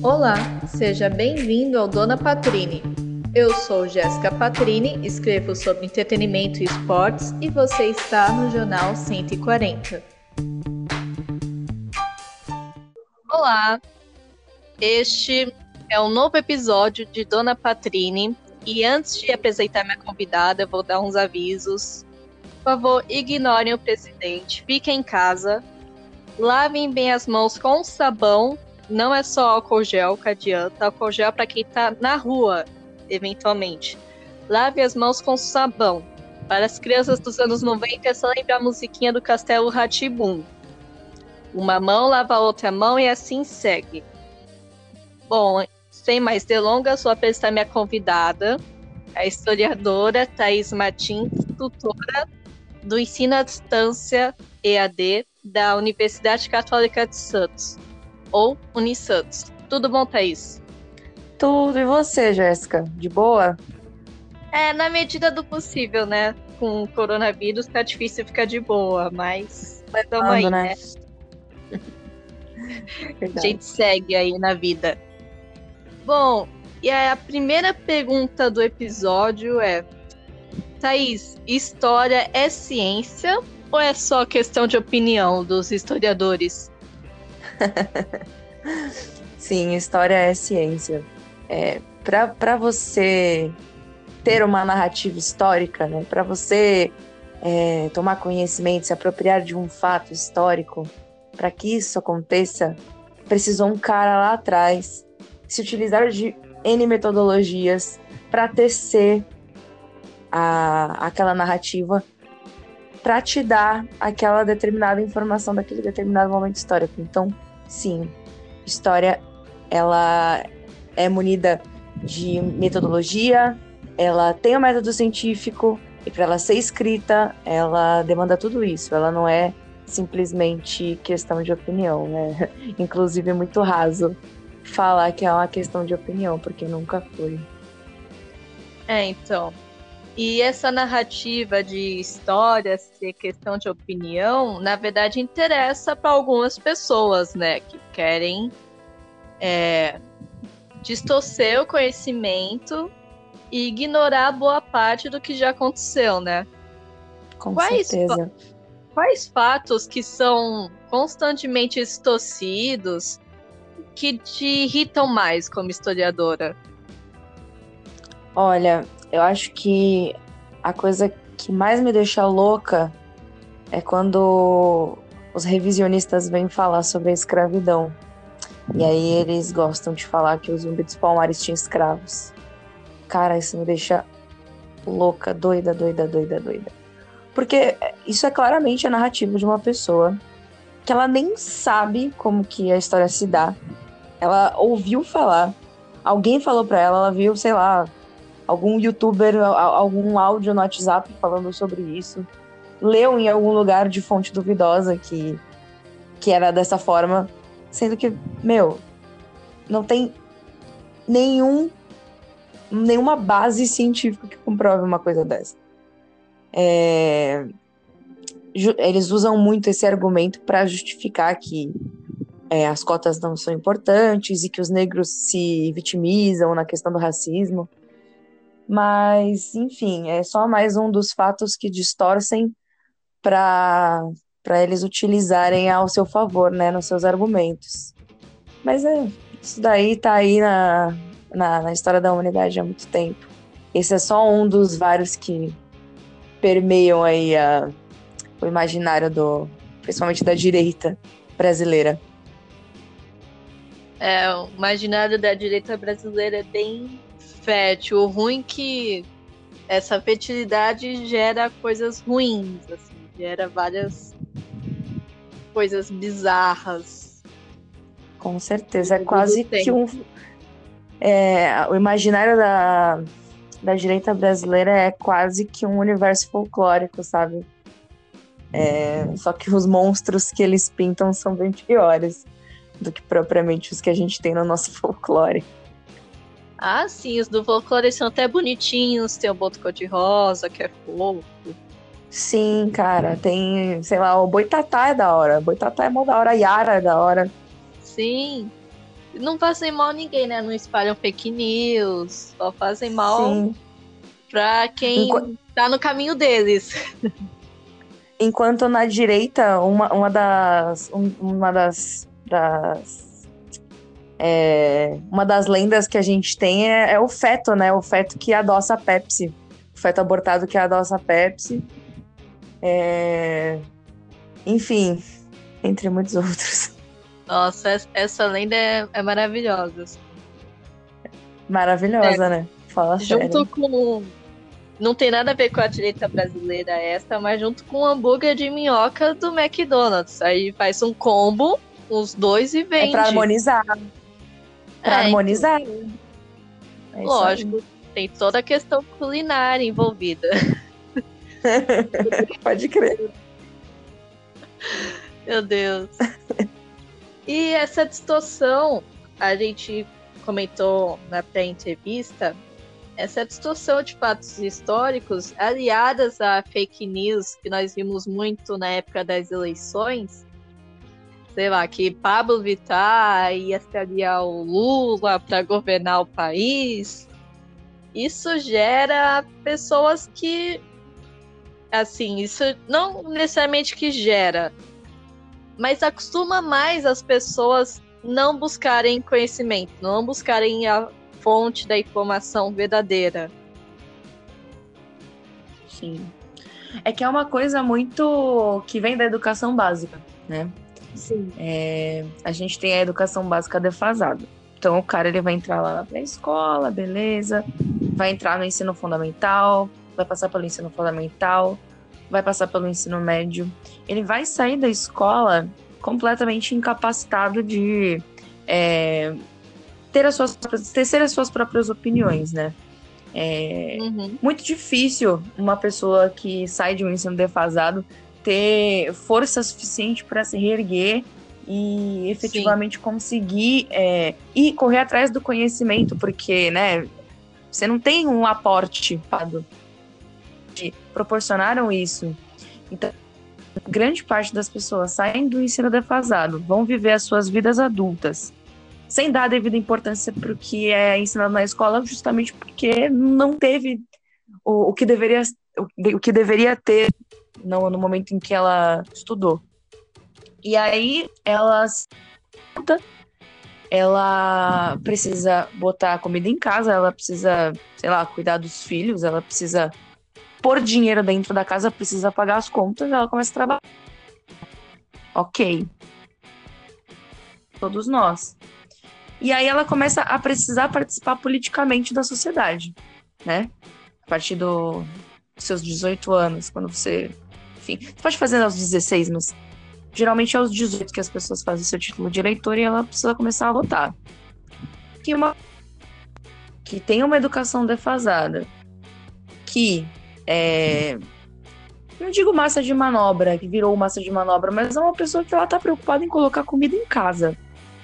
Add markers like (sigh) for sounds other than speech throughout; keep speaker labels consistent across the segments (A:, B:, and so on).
A: Olá, seja bem-vindo ao Dona Patrini. Eu sou Jéssica Patrini, escrevo sobre entretenimento e esportes e você está no Jornal 140. Olá, este é um novo episódio de Dona Patrini e antes de apresentar minha convidada, eu vou dar uns avisos. Por favor, ignorem o presidente, fiquem em casa, lavem bem as mãos com sabão não é só álcool gel que adianta, álcool gel é para quem tá na rua, eventualmente. Lave as mãos com sabão. Para as crianças dos anos 90 é só lembrar a musiquinha do Castelo Ratibum. Uma mão lava a outra mão e assim segue. Bom, sem mais delongas, vou apresentar minha convidada, a historiadora Thais Martins, tutora do Ensino à Distância EAD da Universidade Católica de Santos ou Unisantos. Tudo bom, Thaís?
B: Tudo. E você, Jéssica? De boa?
A: É, na medida do possível, né? Com o coronavírus tá difícil ficar de boa, mas estamos aí, né? né? (laughs) a gente segue aí na vida. Bom, e a primeira pergunta do episódio é: Thaís, história é ciência ou é só questão de opinião dos historiadores? (laughs)
B: Sim, história é ciência. É, para você ter uma narrativa histórica, né, para você é, tomar conhecimento, se apropriar de um fato histórico, para que isso aconteça, precisou um cara lá atrás se utilizar de N metodologias para tecer a, aquela narrativa para te dar aquela determinada informação daquele determinado momento histórico. Então, sim, história ela é munida de metodologia, ela tem o um método científico e para ela ser escrita, ela demanda tudo isso. Ela não é simplesmente questão de opinião, né? (laughs) Inclusive é muito raso falar que é uma questão de opinião, porque nunca foi.
A: É, então. E essa narrativa de história ser questão de opinião, na verdade, interessa para algumas pessoas, né? Que querem é, distorcer o conhecimento e ignorar boa parte do que já aconteceu, né?
B: Com quais certeza. Fa
A: quais fatos que são constantemente distorcidos que te irritam mais como historiadora?
B: Olha, eu acho que a coisa que mais me deixa louca é quando os revisionistas vêm falar sobre a escravidão. E aí eles gostam de falar que os Zumbi dos Palmares tinham escravos. Cara, isso me deixa louca, doida, doida, doida, doida. Porque isso é claramente a narrativa de uma pessoa que ela nem sabe como que a história se dá. Ela ouviu falar, alguém falou para ela, ela viu, sei lá, algum youtuber, algum áudio no WhatsApp falando sobre isso. Leu em algum lugar de fonte duvidosa que, que era dessa forma. Sendo que, meu, não tem nenhum nenhuma base científica que comprove uma coisa dessa. É, eles usam muito esse argumento para justificar que é, as cotas não são importantes e que os negros se vitimizam na questão do racismo. Mas, enfim, é só mais um dos fatos que distorcem para eles utilizarem ao seu favor, né, nos seus argumentos. Mas é, isso daí tá aí na, na, na história da humanidade há muito tempo. Esse é só um dos vários que permeiam aí a, o imaginário do, principalmente da direita brasileira.
A: É, o imaginário da direita brasileira é bem fértil. O ruim é que essa fertilidade gera coisas ruins, assim, gera várias coisas bizarras.
B: Com certeza, é quase que um. É, o imaginário da, da direita brasileira é quase que um universo folclórico, sabe? É, só que os monstros que eles pintam são bem piores do que propriamente os que a gente tem no nosso (laughs) folclore.
A: Ah, sim, os do folclore são até bonitinhos, tem o boto cor-de-rosa, que é fofo.
B: Sim, cara, tem, sei lá, o Boitatá é da hora. Boitatá é mó da hora, a Yara é da hora.
A: Sim. não fazem mal a ninguém, né? Não espalham fake news, só fazem mal Sim. pra quem Enqu... tá no caminho deles.
B: Enquanto na direita, uma, uma das. Uma das. das é, uma das lendas que a gente tem é, é, o feto, né? O feto que adoça a Pepsi. O feto abortado que adoça a Pepsi. É... Enfim, entre muitos (laughs) outros.
A: Nossa, essa lenda é, é maravilhosa.
B: Maravilhosa, é, né? Fala
A: junto
B: sério.
A: com. Não tem nada a ver com a direita brasileira essa, mas junto com o hambúrguer de minhoca do McDonald's. Aí faz um combo, os dois e vende.
B: É pra harmonizar. Pra é, harmonizar.
A: Então, é lógico, tem toda a questão culinária envolvida. (laughs)
B: Pode crer.
A: Meu Deus. E essa distorção, a gente comentou na pré-entrevista, essa distorção de fatos históricos, aliadas a fake news que nós vimos muito na época das eleições, sei lá, que Pablo Vittar ia se aliar ao Lula para governar o país, isso gera pessoas que, assim, isso não necessariamente que gera, mas acostuma mais as pessoas não buscarem conhecimento, não buscarem a fonte da informação verdadeira.
B: Sim. É que é uma coisa muito que vem da educação básica, né?
A: Sim.
B: É, a gente tem a educação básica defasada. Então o cara ele vai entrar lá na escola, beleza, vai entrar no ensino fundamental, vai passar pelo ensino fundamental, vai passar pelo ensino médio, ele vai sair da escola completamente incapacitado de é, ter, as suas, ter as suas próprias opiniões, né? É uhum. muito difícil uma pessoa que sai de um ensino defasado ter força suficiente para se reerguer e efetivamente Sim. conseguir é, ir correr atrás do conhecimento, porque, né, você não tem um aporte que proporcionaram isso. Então, grande parte das pessoas saem do ensino defasado, vão viver as suas vidas adultas, sem dar a devida importância para o que é ensinado na escola, justamente porque não teve o, o que deveria o, o que deveria ter no, no momento em que ela estudou. E aí ela ela precisa botar comida em casa, ela precisa, sei lá, cuidar dos filhos, ela precisa pôr dinheiro dentro da casa, precisa pagar as contas, ela começa a trabalhar. Ok. Todos nós. E aí ela começa a precisar participar politicamente da sociedade, né? A partir do, dos seus 18 anos, quando você. Enfim, você pode fazer aos 16, mas geralmente é aos 18 que as pessoas fazem seu título de eleitor e ela precisa começar a votar. Que, uma, que tem uma educação defasada, que é, não digo massa de manobra, que virou massa de manobra, mas é uma pessoa que ela tá preocupada em colocar comida em casa.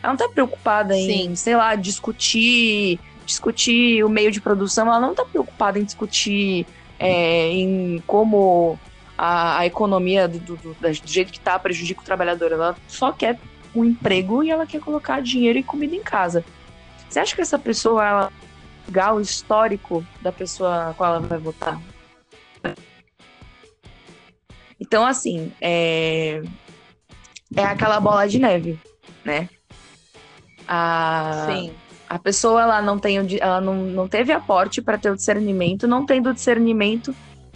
B: Ela não tá preocupada em, Sim. sei lá, discutir, discutir o meio de produção, ela não tá preocupada em discutir é, em como a, a economia do, do, do, do, jeito que tá prejudica o trabalhador. Ela só quer um emprego e ela quer colocar dinheiro e comida em casa. Você acha que essa pessoa, ela o histórico da pessoa a qual ela vai votar? Então, assim, é, é aquela bola de neve, né? A,
A: Sim.
B: a pessoa ela não tem ela não, não teve aporte para ter o discernimento, não tendo o discernimento,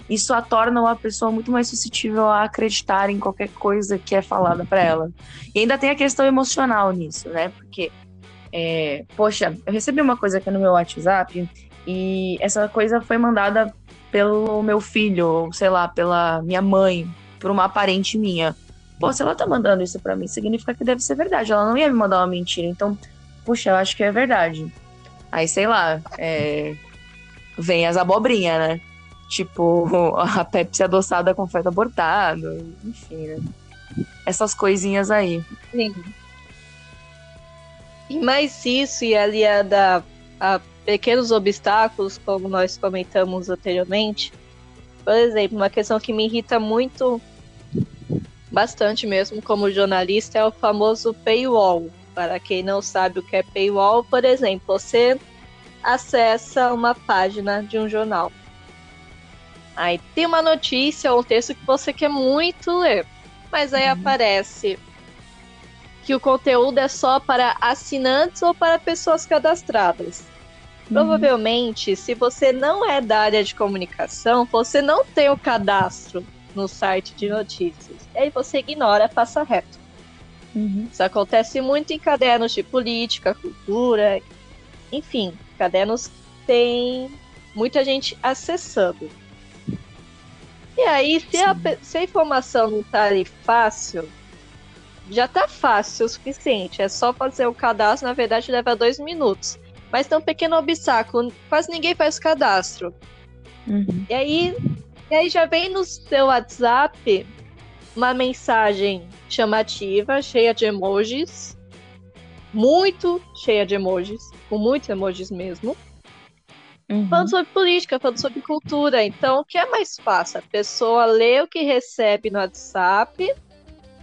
B: isso a torna uma pessoa muito mais suscetível a acreditar em qualquer coisa que é falada para ela. E ainda tem a questão emocional nisso, né? Porque, é, poxa, eu recebi uma coisa aqui no meu WhatsApp e essa coisa foi mandada pelo meu filho, ou sei lá, pela minha mãe, por uma parente minha. Pô, se ela tá mandando isso para mim, significa que deve ser verdade. Ela não ia me mandar uma mentira. Então, puxa, eu acho que é verdade. Aí, sei lá, é... vem as abobrinhas, né? Tipo, (laughs) a Pepsi adoçada com feto abortado, enfim, né? Essas coisinhas aí.
A: Sim. E mais isso, e aliada a pequenos obstáculos, como nós comentamos anteriormente. Por exemplo, uma questão que me irrita muito, bastante mesmo, como jornalista, é o famoso paywall, Para quem não sabe o que é paywall, por exemplo, você acessa uma página de um jornal. Aí tem uma notícia ou um texto que você quer muito ler, mas aí uhum. aparece que o conteúdo é só para assinantes ou para pessoas cadastradas. Uhum. Provavelmente, se você não é da área de comunicação, você não tem o cadastro no site de notícias. E aí você ignora, passa reto. Uhum. Isso acontece muito em cadernos de política, cultura, enfim, cadernos que tem muita gente acessando. E aí, se a, se a, informação não tá ali fácil, já tá fácil o suficiente. É só fazer o cadastro, na verdade leva dois minutos. Mas tem um pequeno obstáculo, quase ninguém faz cadastro. Uhum. E aí, e aí já vem no seu WhatsApp uma mensagem chamativa, cheia de emojis. Muito cheia de emojis, com muitos emojis mesmo. Uhum. Falando sobre política, falando sobre cultura. Então, o que é mais fácil? A pessoa ler o que recebe no WhatsApp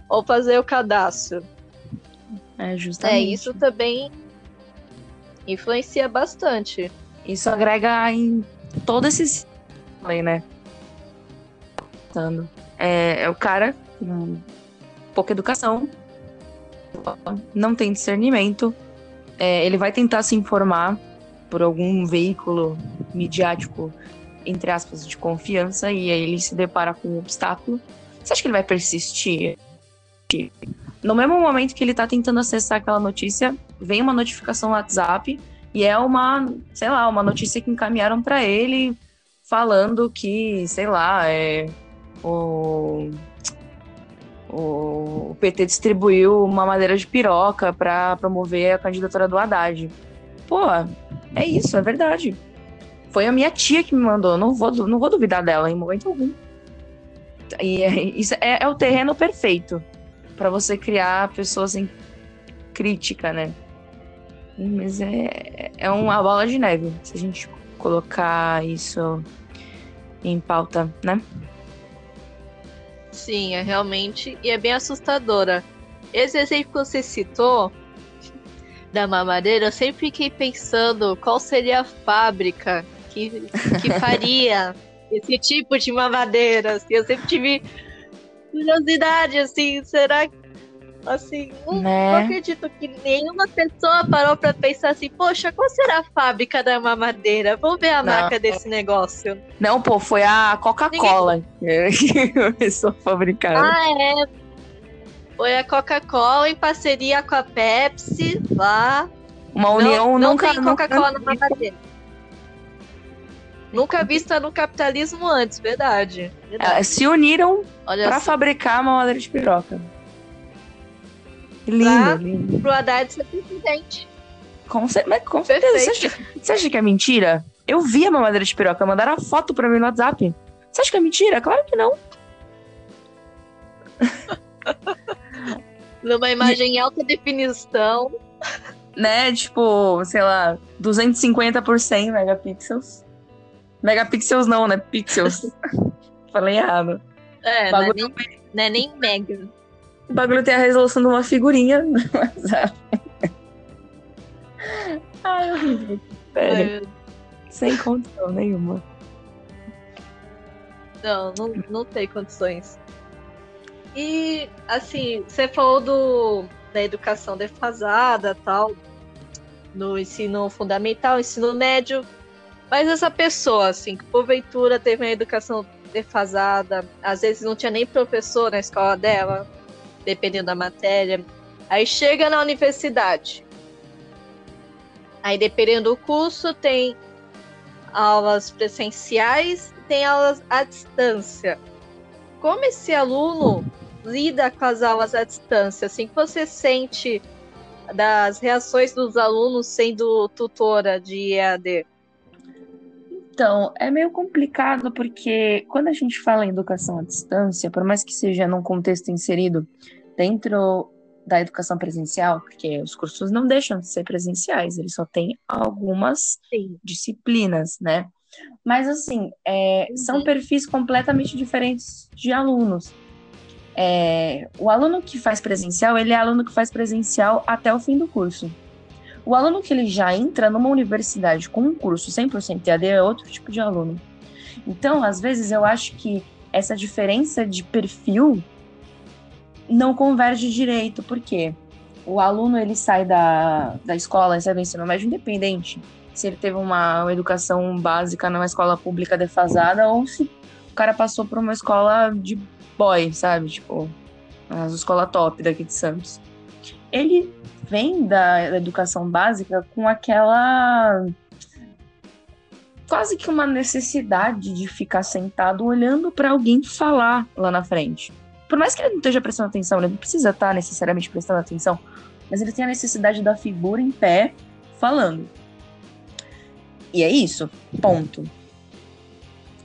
A: ou fazer o cadastro?
B: É, justamente. É,
A: isso também influencia bastante.
B: Isso agrega em todo esse né? É, é o cara com pouca educação, não tem discernimento, é, ele vai tentar se informar por algum veículo midiático, entre aspas, de confiança, e aí ele se depara com um obstáculo. Você acha que ele vai persistir? No mesmo momento que ele tá tentando acessar aquela notícia, vem uma notificação no WhatsApp e é uma, sei lá, uma notícia que encaminharam para ele falando que, sei lá, é o, o PT distribuiu uma madeira de piroca para promover a candidatura do Haddad. Pô, é isso, é verdade. Foi a minha tia que me mandou, não vou, não vou duvidar dela em momento algum. E é, isso é, é o terreno perfeito para você criar pessoas em crítica, né? Mas é, é uma bola de neve se a gente colocar isso em pauta, né?
A: Sim, é realmente. E é bem assustadora. Esse exemplo que você citou da mamadeira, eu sempre fiquei pensando qual seria a fábrica que, que (laughs) faria esse tipo de mamadeira. Assim, eu sempre tive curiosidade, assim, será que Assim, não, né? não, acredito que nenhuma pessoa parou pra pensar assim, poxa, qual será a fábrica da mamadeira? Vamos ver a não. marca desse negócio.
B: Não, pô, foi a Coca-Cola (laughs) que começou a fabricar.
A: Ah, é. Foi a Coca-Cola em parceria com a Pepsi lá.
B: Uma união
A: não,
B: nunca...
A: Não tem Coca-Cola na. Nunca vista no capitalismo antes, verdade. verdade.
B: Se uniram para fabricar uma madeira de piroca. Lindo, pra, lindo.
A: Pro Haddad ser presidente.
B: Com, mas com certeza. Você acha, você acha, que é mentira? Eu vi a mamadeira de piroca, mandaram a foto pra mim no WhatsApp. Você acha que é mentira? Claro que não. (laughs)
A: Numa imagem em alta definição.
B: Né, tipo, sei lá, 250 por 100 megapixels. Megapixels não, né? Pixels. (laughs) Falei errado.
A: É, não é, nem, não é nem mega.
B: O bagulho tem a resolução de uma figurinha (laughs) no WhatsApp. Ai, horrível. Sério. Sem condição nenhuma.
A: Não, não, não tem condições. E, assim, você falou do, da educação defasada tal, no ensino fundamental, ensino médio, mas essa pessoa, assim, que porventura teve uma educação defasada, às vezes não tinha nem professor na escola dela, dependendo da matéria. Aí chega na universidade. Aí, dependendo do curso, tem aulas presenciais tem aulas à distância. Como esse aluno lida com as aulas à distância? Assim que você sente das reações dos alunos sendo tutora de EAD?
B: Então, é meio complicado porque quando a gente fala em educação à distância, por mais que seja num contexto inserido dentro da educação presencial, porque os cursos não deixam de ser presenciais, eles só têm algumas Sim. disciplinas, né? Mas, assim, é, uhum. são perfis completamente diferentes de alunos. É, o aluno que faz presencial, ele é aluno que faz presencial até o fim do curso. O aluno que ele já entra numa universidade com um curso 100% EAD é outro tipo de aluno. Então, às vezes, eu acho que essa diferença de perfil não converge direito, porque o aluno ele sai da, da escola, ele sai do ensino médio independente, se ele teve uma, uma educação básica numa escola pública defasada ou se o cara passou por uma escola de boy, sabe? Tipo, a escola top daqui de Santos. Ele vem da, educação básica com aquela quase que uma necessidade de ficar sentado olhando para alguém falar lá na frente. Por mais que ele não esteja prestando atenção, ele não precisa estar necessariamente prestando atenção, mas ele tem a necessidade da figura em pé falando. E é isso, ponto.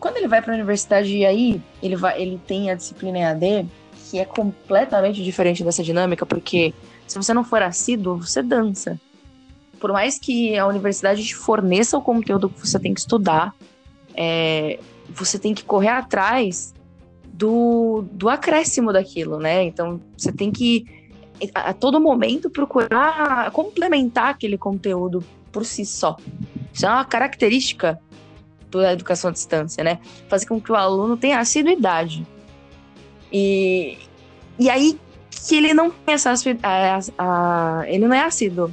B: Quando ele vai para a universidade e aí ele vai, ele tem a disciplina EAD, que é completamente diferente dessa dinâmica, porque se você não for assíduo, você dança por mais que a universidade te forneça o conteúdo que você tem que estudar, é, você tem que correr atrás do, do acréscimo daquilo, né? Então, você tem que, a, a todo momento, procurar complementar aquele conteúdo por si só. Isso é uma característica da educação à distância, né? Fazer com que o aluno tenha assiduidade. E, e aí que ele não tem essa a, a, ele não é assíduo.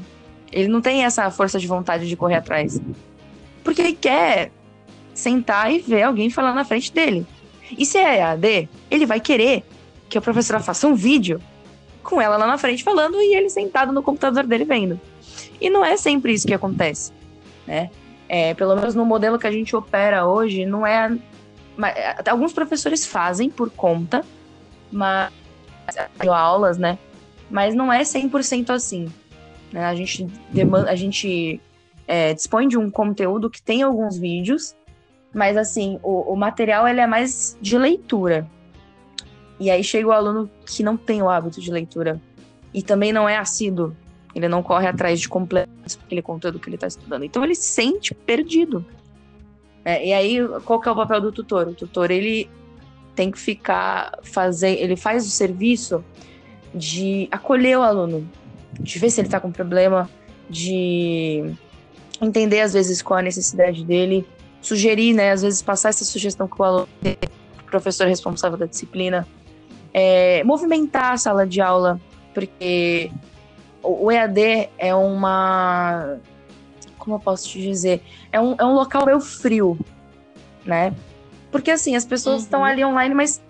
B: Ele não tem essa força de vontade de correr atrás. Porque ele quer sentar e ver alguém falar na frente dele. E se é EAD, ele vai querer que a professora faça um vídeo com ela lá na frente falando e ele sentado no computador dele vendo. E não é sempre isso que acontece, né? É, pelo menos no modelo que a gente opera hoje, não é. Alguns professores fazem por conta, mas aulas, né? Mas não é 100% assim. Né? A gente, demanda, a gente é, dispõe de um conteúdo que tem alguns vídeos, mas assim, o, o material ele é mais de leitura. E aí chega o aluno que não tem o hábito de leitura e também não é assíduo. Ele não corre atrás de completar aquele conteúdo que ele está estudando. Então ele se sente perdido. É, e aí, qual que é o papel do tutor? O tutor, ele tem que ficar, fazer, ele faz o serviço de acolher o aluno, de ver se ele está com problema, de entender às vezes qual a necessidade dele, sugerir, né, às vezes passar essa sugestão com o aluno, o professor responsável da disciplina, é, movimentar a sala de aula, porque o EAD é uma, como eu posso te dizer, é um, é um local meio frio, né? Porque assim, as pessoas uhum. estão ali online, mas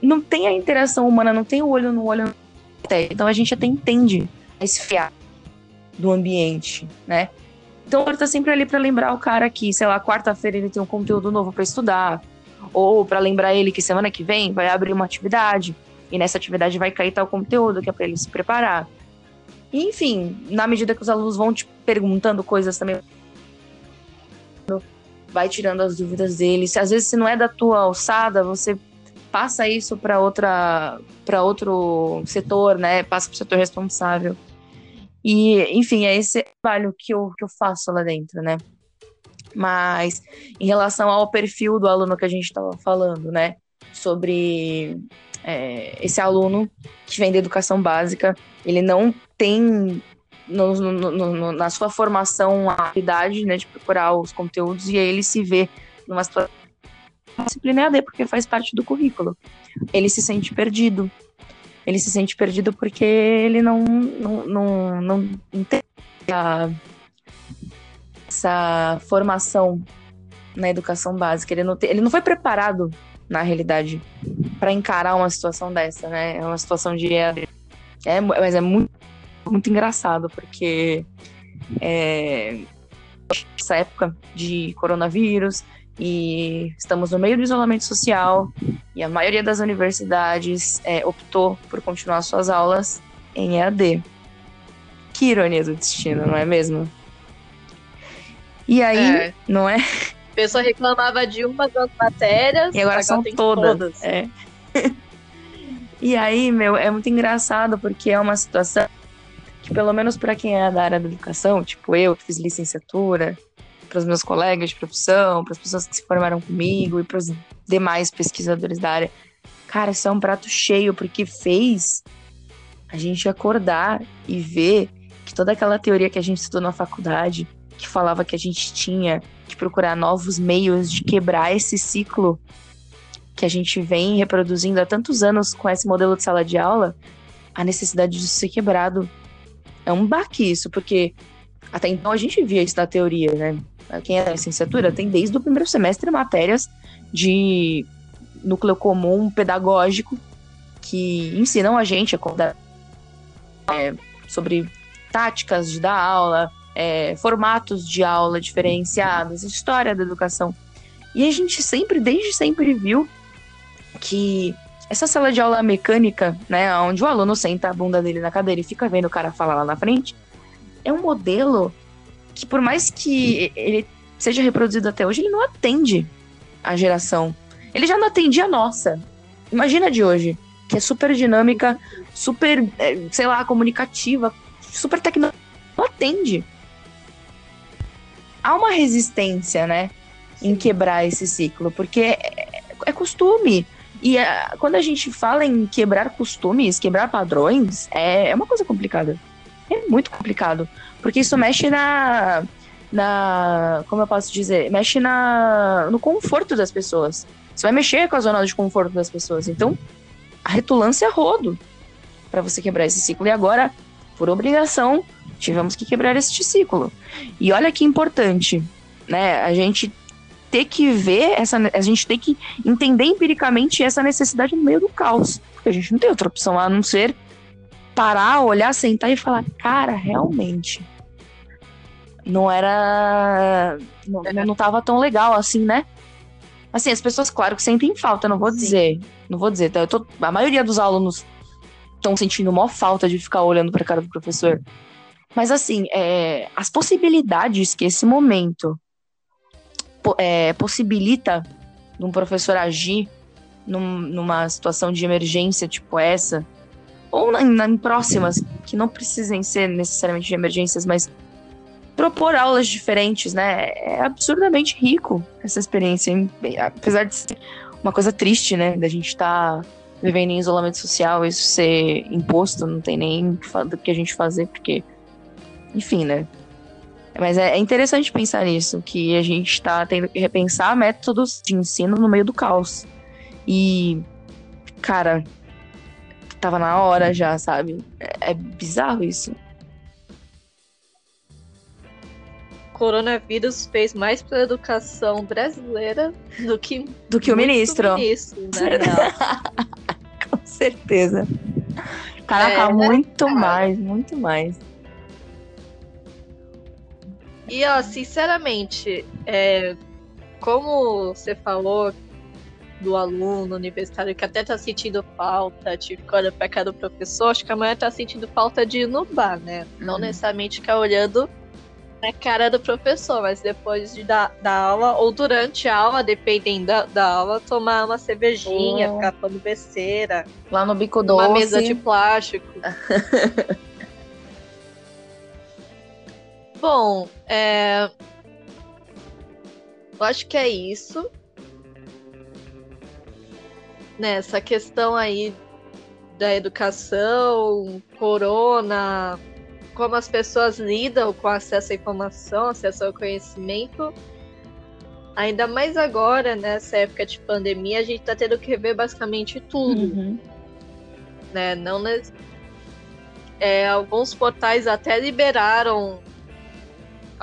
B: não tem a interação humana, não tem o olho no olho. Então a gente até entende esfriar do ambiente, né? Então ele tá sempre ali para lembrar o cara que, sei lá, quarta-feira ele tem um conteúdo novo para estudar, ou para lembrar ele que semana que vem vai abrir uma atividade e nessa atividade vai cair tal conteúdo que é para ele se preparar. Enfim, na medida que os alunos vão te perguntando coisas também, vai tirando as dúvidas deles. Às vezes, se não é da tua alçada, você passa isso para outra para outro setor, né? Passa para o setor responsável. E, enfim, é esse trabalho que eu, que eu faço lá dentro, né? Mas em relação ao perfil do aluno que a gente estava falando, né? Sobre é, esse aluno que vem da educação básica, ele não tem no, no, no, na sua formação a habilidade né, de procurar os conteúdos e aí ele se vê numa situação disciplina AD, porque faz parte do currículo. Ele se sente perdido, ele se sente perdido porque ele não, não, não, não a, essa formação na educação básica. Ele não, tem, ele não foi preparado, na realidade, para encarar uma situação dessa, né? É uma situação de EAD. É, mas é muito, muito engraçado, porque é, essa época de coronavírus, e estamos no meio do isolamento social e a maioria das universidades é, optou por continuar suas aulas em EAD. Que ironia do destino, não é mesmo? E aí, é. não é?
A: A pessoa reclamava de uma das matérias
B: e agora, são todas. todas. É. (laughs) e aí, meu, é muito engraçado porque é uma situação que, pelo menos para quem é da área da educação, tipo eu, que fiz licenciatura, para os meus colegas de profissão, para as pessoas que se formaram comigo e para os demais pesquisadores da área. Cara, isso é um prato cheio, porque fez a gente acordar e ver que toda aquela teoria que a gente estudou na faculdade, que falava que a gente tinha que procurar novos meios de quebrar esse ciclo que a gente vem reproduzindo há tantos anos com esse modelo de sala de aula, a necessidade de ser quebrado. É um baque isso, porque até então a gente via isso na teoria, né? Quem é da licenciatura tem desde o primeiro semestre matérias de núcleo comum pedagógico que ensinam a gente a contar é, sobre táticas de dar aula, é, formatos de aula diferenciados, história da educação. E a gente sempre, desde sempre, viu que essa sala de aula mecânica, né, onde o aluno senta a bunda dele na cadeira e fica vendo o cara falar lá na frente, é um modelo que, por mais que ele seja reproduzido até hoje, ele não atende a geração. Ele já não atendia a nossa. Imagina de hoje, que é super dinâmica, super, é, sei lá, comunicativa, super tecnológica. Não atende. Há uma resistência, né, em quebrar esse ciclo, porque é, é costume. E quando a gente fala em quebrar costumes, quebrar padrões, é, é uma coisa complicada. É muito complicado. Porque isso mexe na. na como eu posso dizer? Mexe na, no conforto das pessoas. Você vai mexer com a zona de conforto das pessoas. Então, a retulância é rodo para você quebrar esse ciclo. E agora, por obrigação, tivemos que quebrar este ciclo. E olha que importante, né? A gente ter que ver essa, a gente tem que entender empiricamente essa necessidade no meio do caos, porque a gente não tem outra opção a não ser parar, olhar, sentar e falar, cara, realmente não era não, não tava tão legal assim, né? Assim, as pessoas, claro, que sentem falta, não vou Sim. dizer, não vou dizer, tá? eu tô, a maioria dos alunos estão sentindo maior falta de ficar olhando para cara do professor. Mas assim, é, as possibilidades que esse momento é, possibilita um professor agir num, numa situação de emergência tipo essa, ou na, na, em próximas, que não precisem ser necessariamente de emergências, mas propor aulas diferentes, né? É absurdamente rico essa experiência, apesar de ser uma coisa triste, né? Da gente estar tá vivendo em isolamento social, isso ser imposto, não tem nem do que a gente fazer, porque, enfim, né? Mas é, é interessante pensar nisso, que a gente está tendo que repensar métodos de ensino no meio do caos. E, cara, tava na hora já, sabe? É, é bizarro isso.
A: coronavírus fez mais para a educação brasileira do que
B: do que o ministro.
A: ministro né?
B: Com certeza. (laughs) Caraca, é, muito mais, muito mais.
A: E, ó, sinceramente, é, como você falou do aluno universitário que até tá sentindo falta de ficar olhando pra cara do professor, acho que a tá sentindo falta de ir no bar, né? Uhum. Não necessariamente ficar olhando na cara do professor, mas depois de dar, da aula, ou durante a aula, dependendo da, da aula, tomar uma cervejinha, oh. ficar falando besteira.
B: Lá no bico doce.
A: Uma mesa de plástico. (laughs) Bom, é... eu acho que é isso. Nessa questão aí da educação, corona, como as pessoas lidam com acesso à informação, acesso ao conhecimento. Ainda mais agora, nessa época de pandemia, a gente está tendo que rever basicamente tudo. Uhum. Né? Não é, alguns portais até liberaram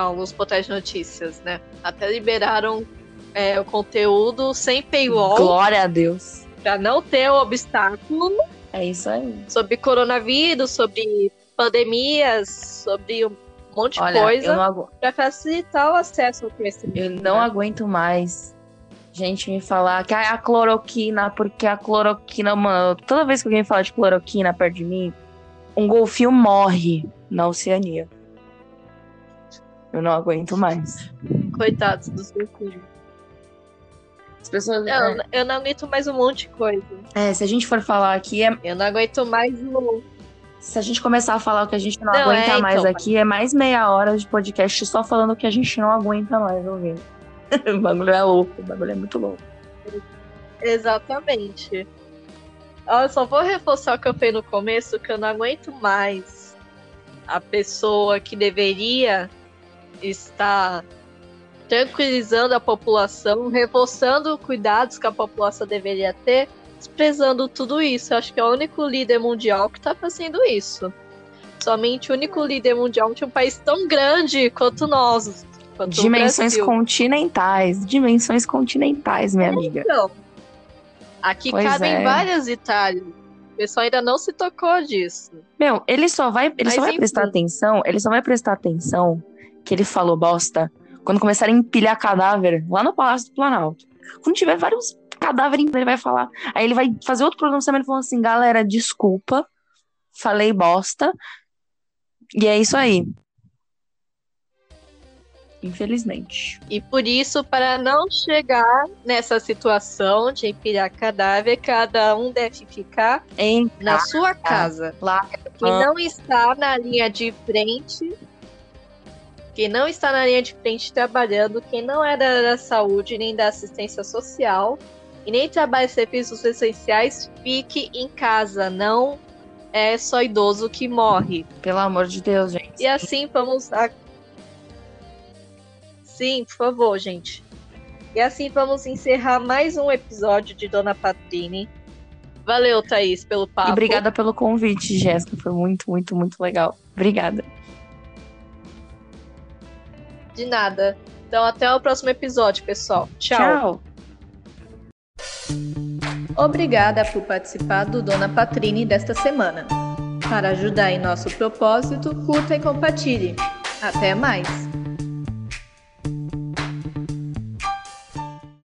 A: alguns portais de notícias, né? Até liberaram é, o conteúdo sem paywall.
B: Glória a Deus.
A: Para não ter o obstáculo.
B: É isso aí.
A: Sobre coronavírus, sobre pandemias, sobre um monte Olha, de coisa. Para facilitar o acesso ao conhecimento.
B: Eu não né? aguento mais gente me falar que é a cloroquina, porque a cloroquina, mano, toda vez que alguém fala de cloroquina perto de mim, um golfinho morre na Oceania. Eu não aguento mais.
A: Coitados dos golfinhos.
B: As pessoas.
A: Eu, é... eu não aguento mais um monte de coisa.
B: É, se a gente for falar aqui. É...
A: Eu não aguento mais o.
B: Se a gente começar a falar o que a gente não, não aguenta é, mais então, aqui, é mais meia hora de podcast só falando o que a gente não aguenta mais ouvindo. (laughs) o bagulho é louco, o bagulho é muito louco.
A: Exatamente. Eu só vou reforçar o que eu falei no começo, que eu não aguento mais a pessoa que deveria estar tranquilizando a população, reforçando cuidados que a população deveria ter, desprezando tudo isso. Eu acho que é o único líder mundial que está fazendo isso. Somente o único líder mundial de um país tão grande quanto nós. Quanto
B: dimensões continentais, dimensões continentais, minha amiga.
A: Então, aqui pois cabem é. várias Itálias. O pessoal ainda não se tocou disso.
B: Meu, ele só vai, ele Mas, só vai prestar atenção, ele só vai prestar atenção que ele falou bosta quando começarem a empilhar cadáver lá no Palácio do Planalto. Quando tiver vários cadáveres, ele vai falar. Aí ele vai fazer outro pronunciamento falando assim: galera, desculpa, falei bosta. E é isso aí. Infelizmente.
A: E por isso, para não chegar nessa situação de empilhar cadáver, cada um deve ficar em na casa. sua casa. Lá. Quem ah. não está na linha de frente quem não está na linha de frente trabalhando, quem não é da, da saúde nem da assistência social e nem trabalha em serviços essenciais, fique em casa. Não é só idoso que morre.
B: Pelo amor de Deus, gente.
A: E assim vamos. A... Sim, por favor, gente. E assim vamos encerrar mais um episódio de Dona Patrine. Valeu, Thaís, pelo papo.
B: E obrigada pelo convite, Jéssica. Foi muito, muito, muito legal. Obrigada.
A: De nada. Então, até o próximo episódio, pessoal. Tchau. Tchau. Obrigada por participar do Dona Patrine desta semana. Para ajudar em nosso propósito, curta e compartilhe. Até mais!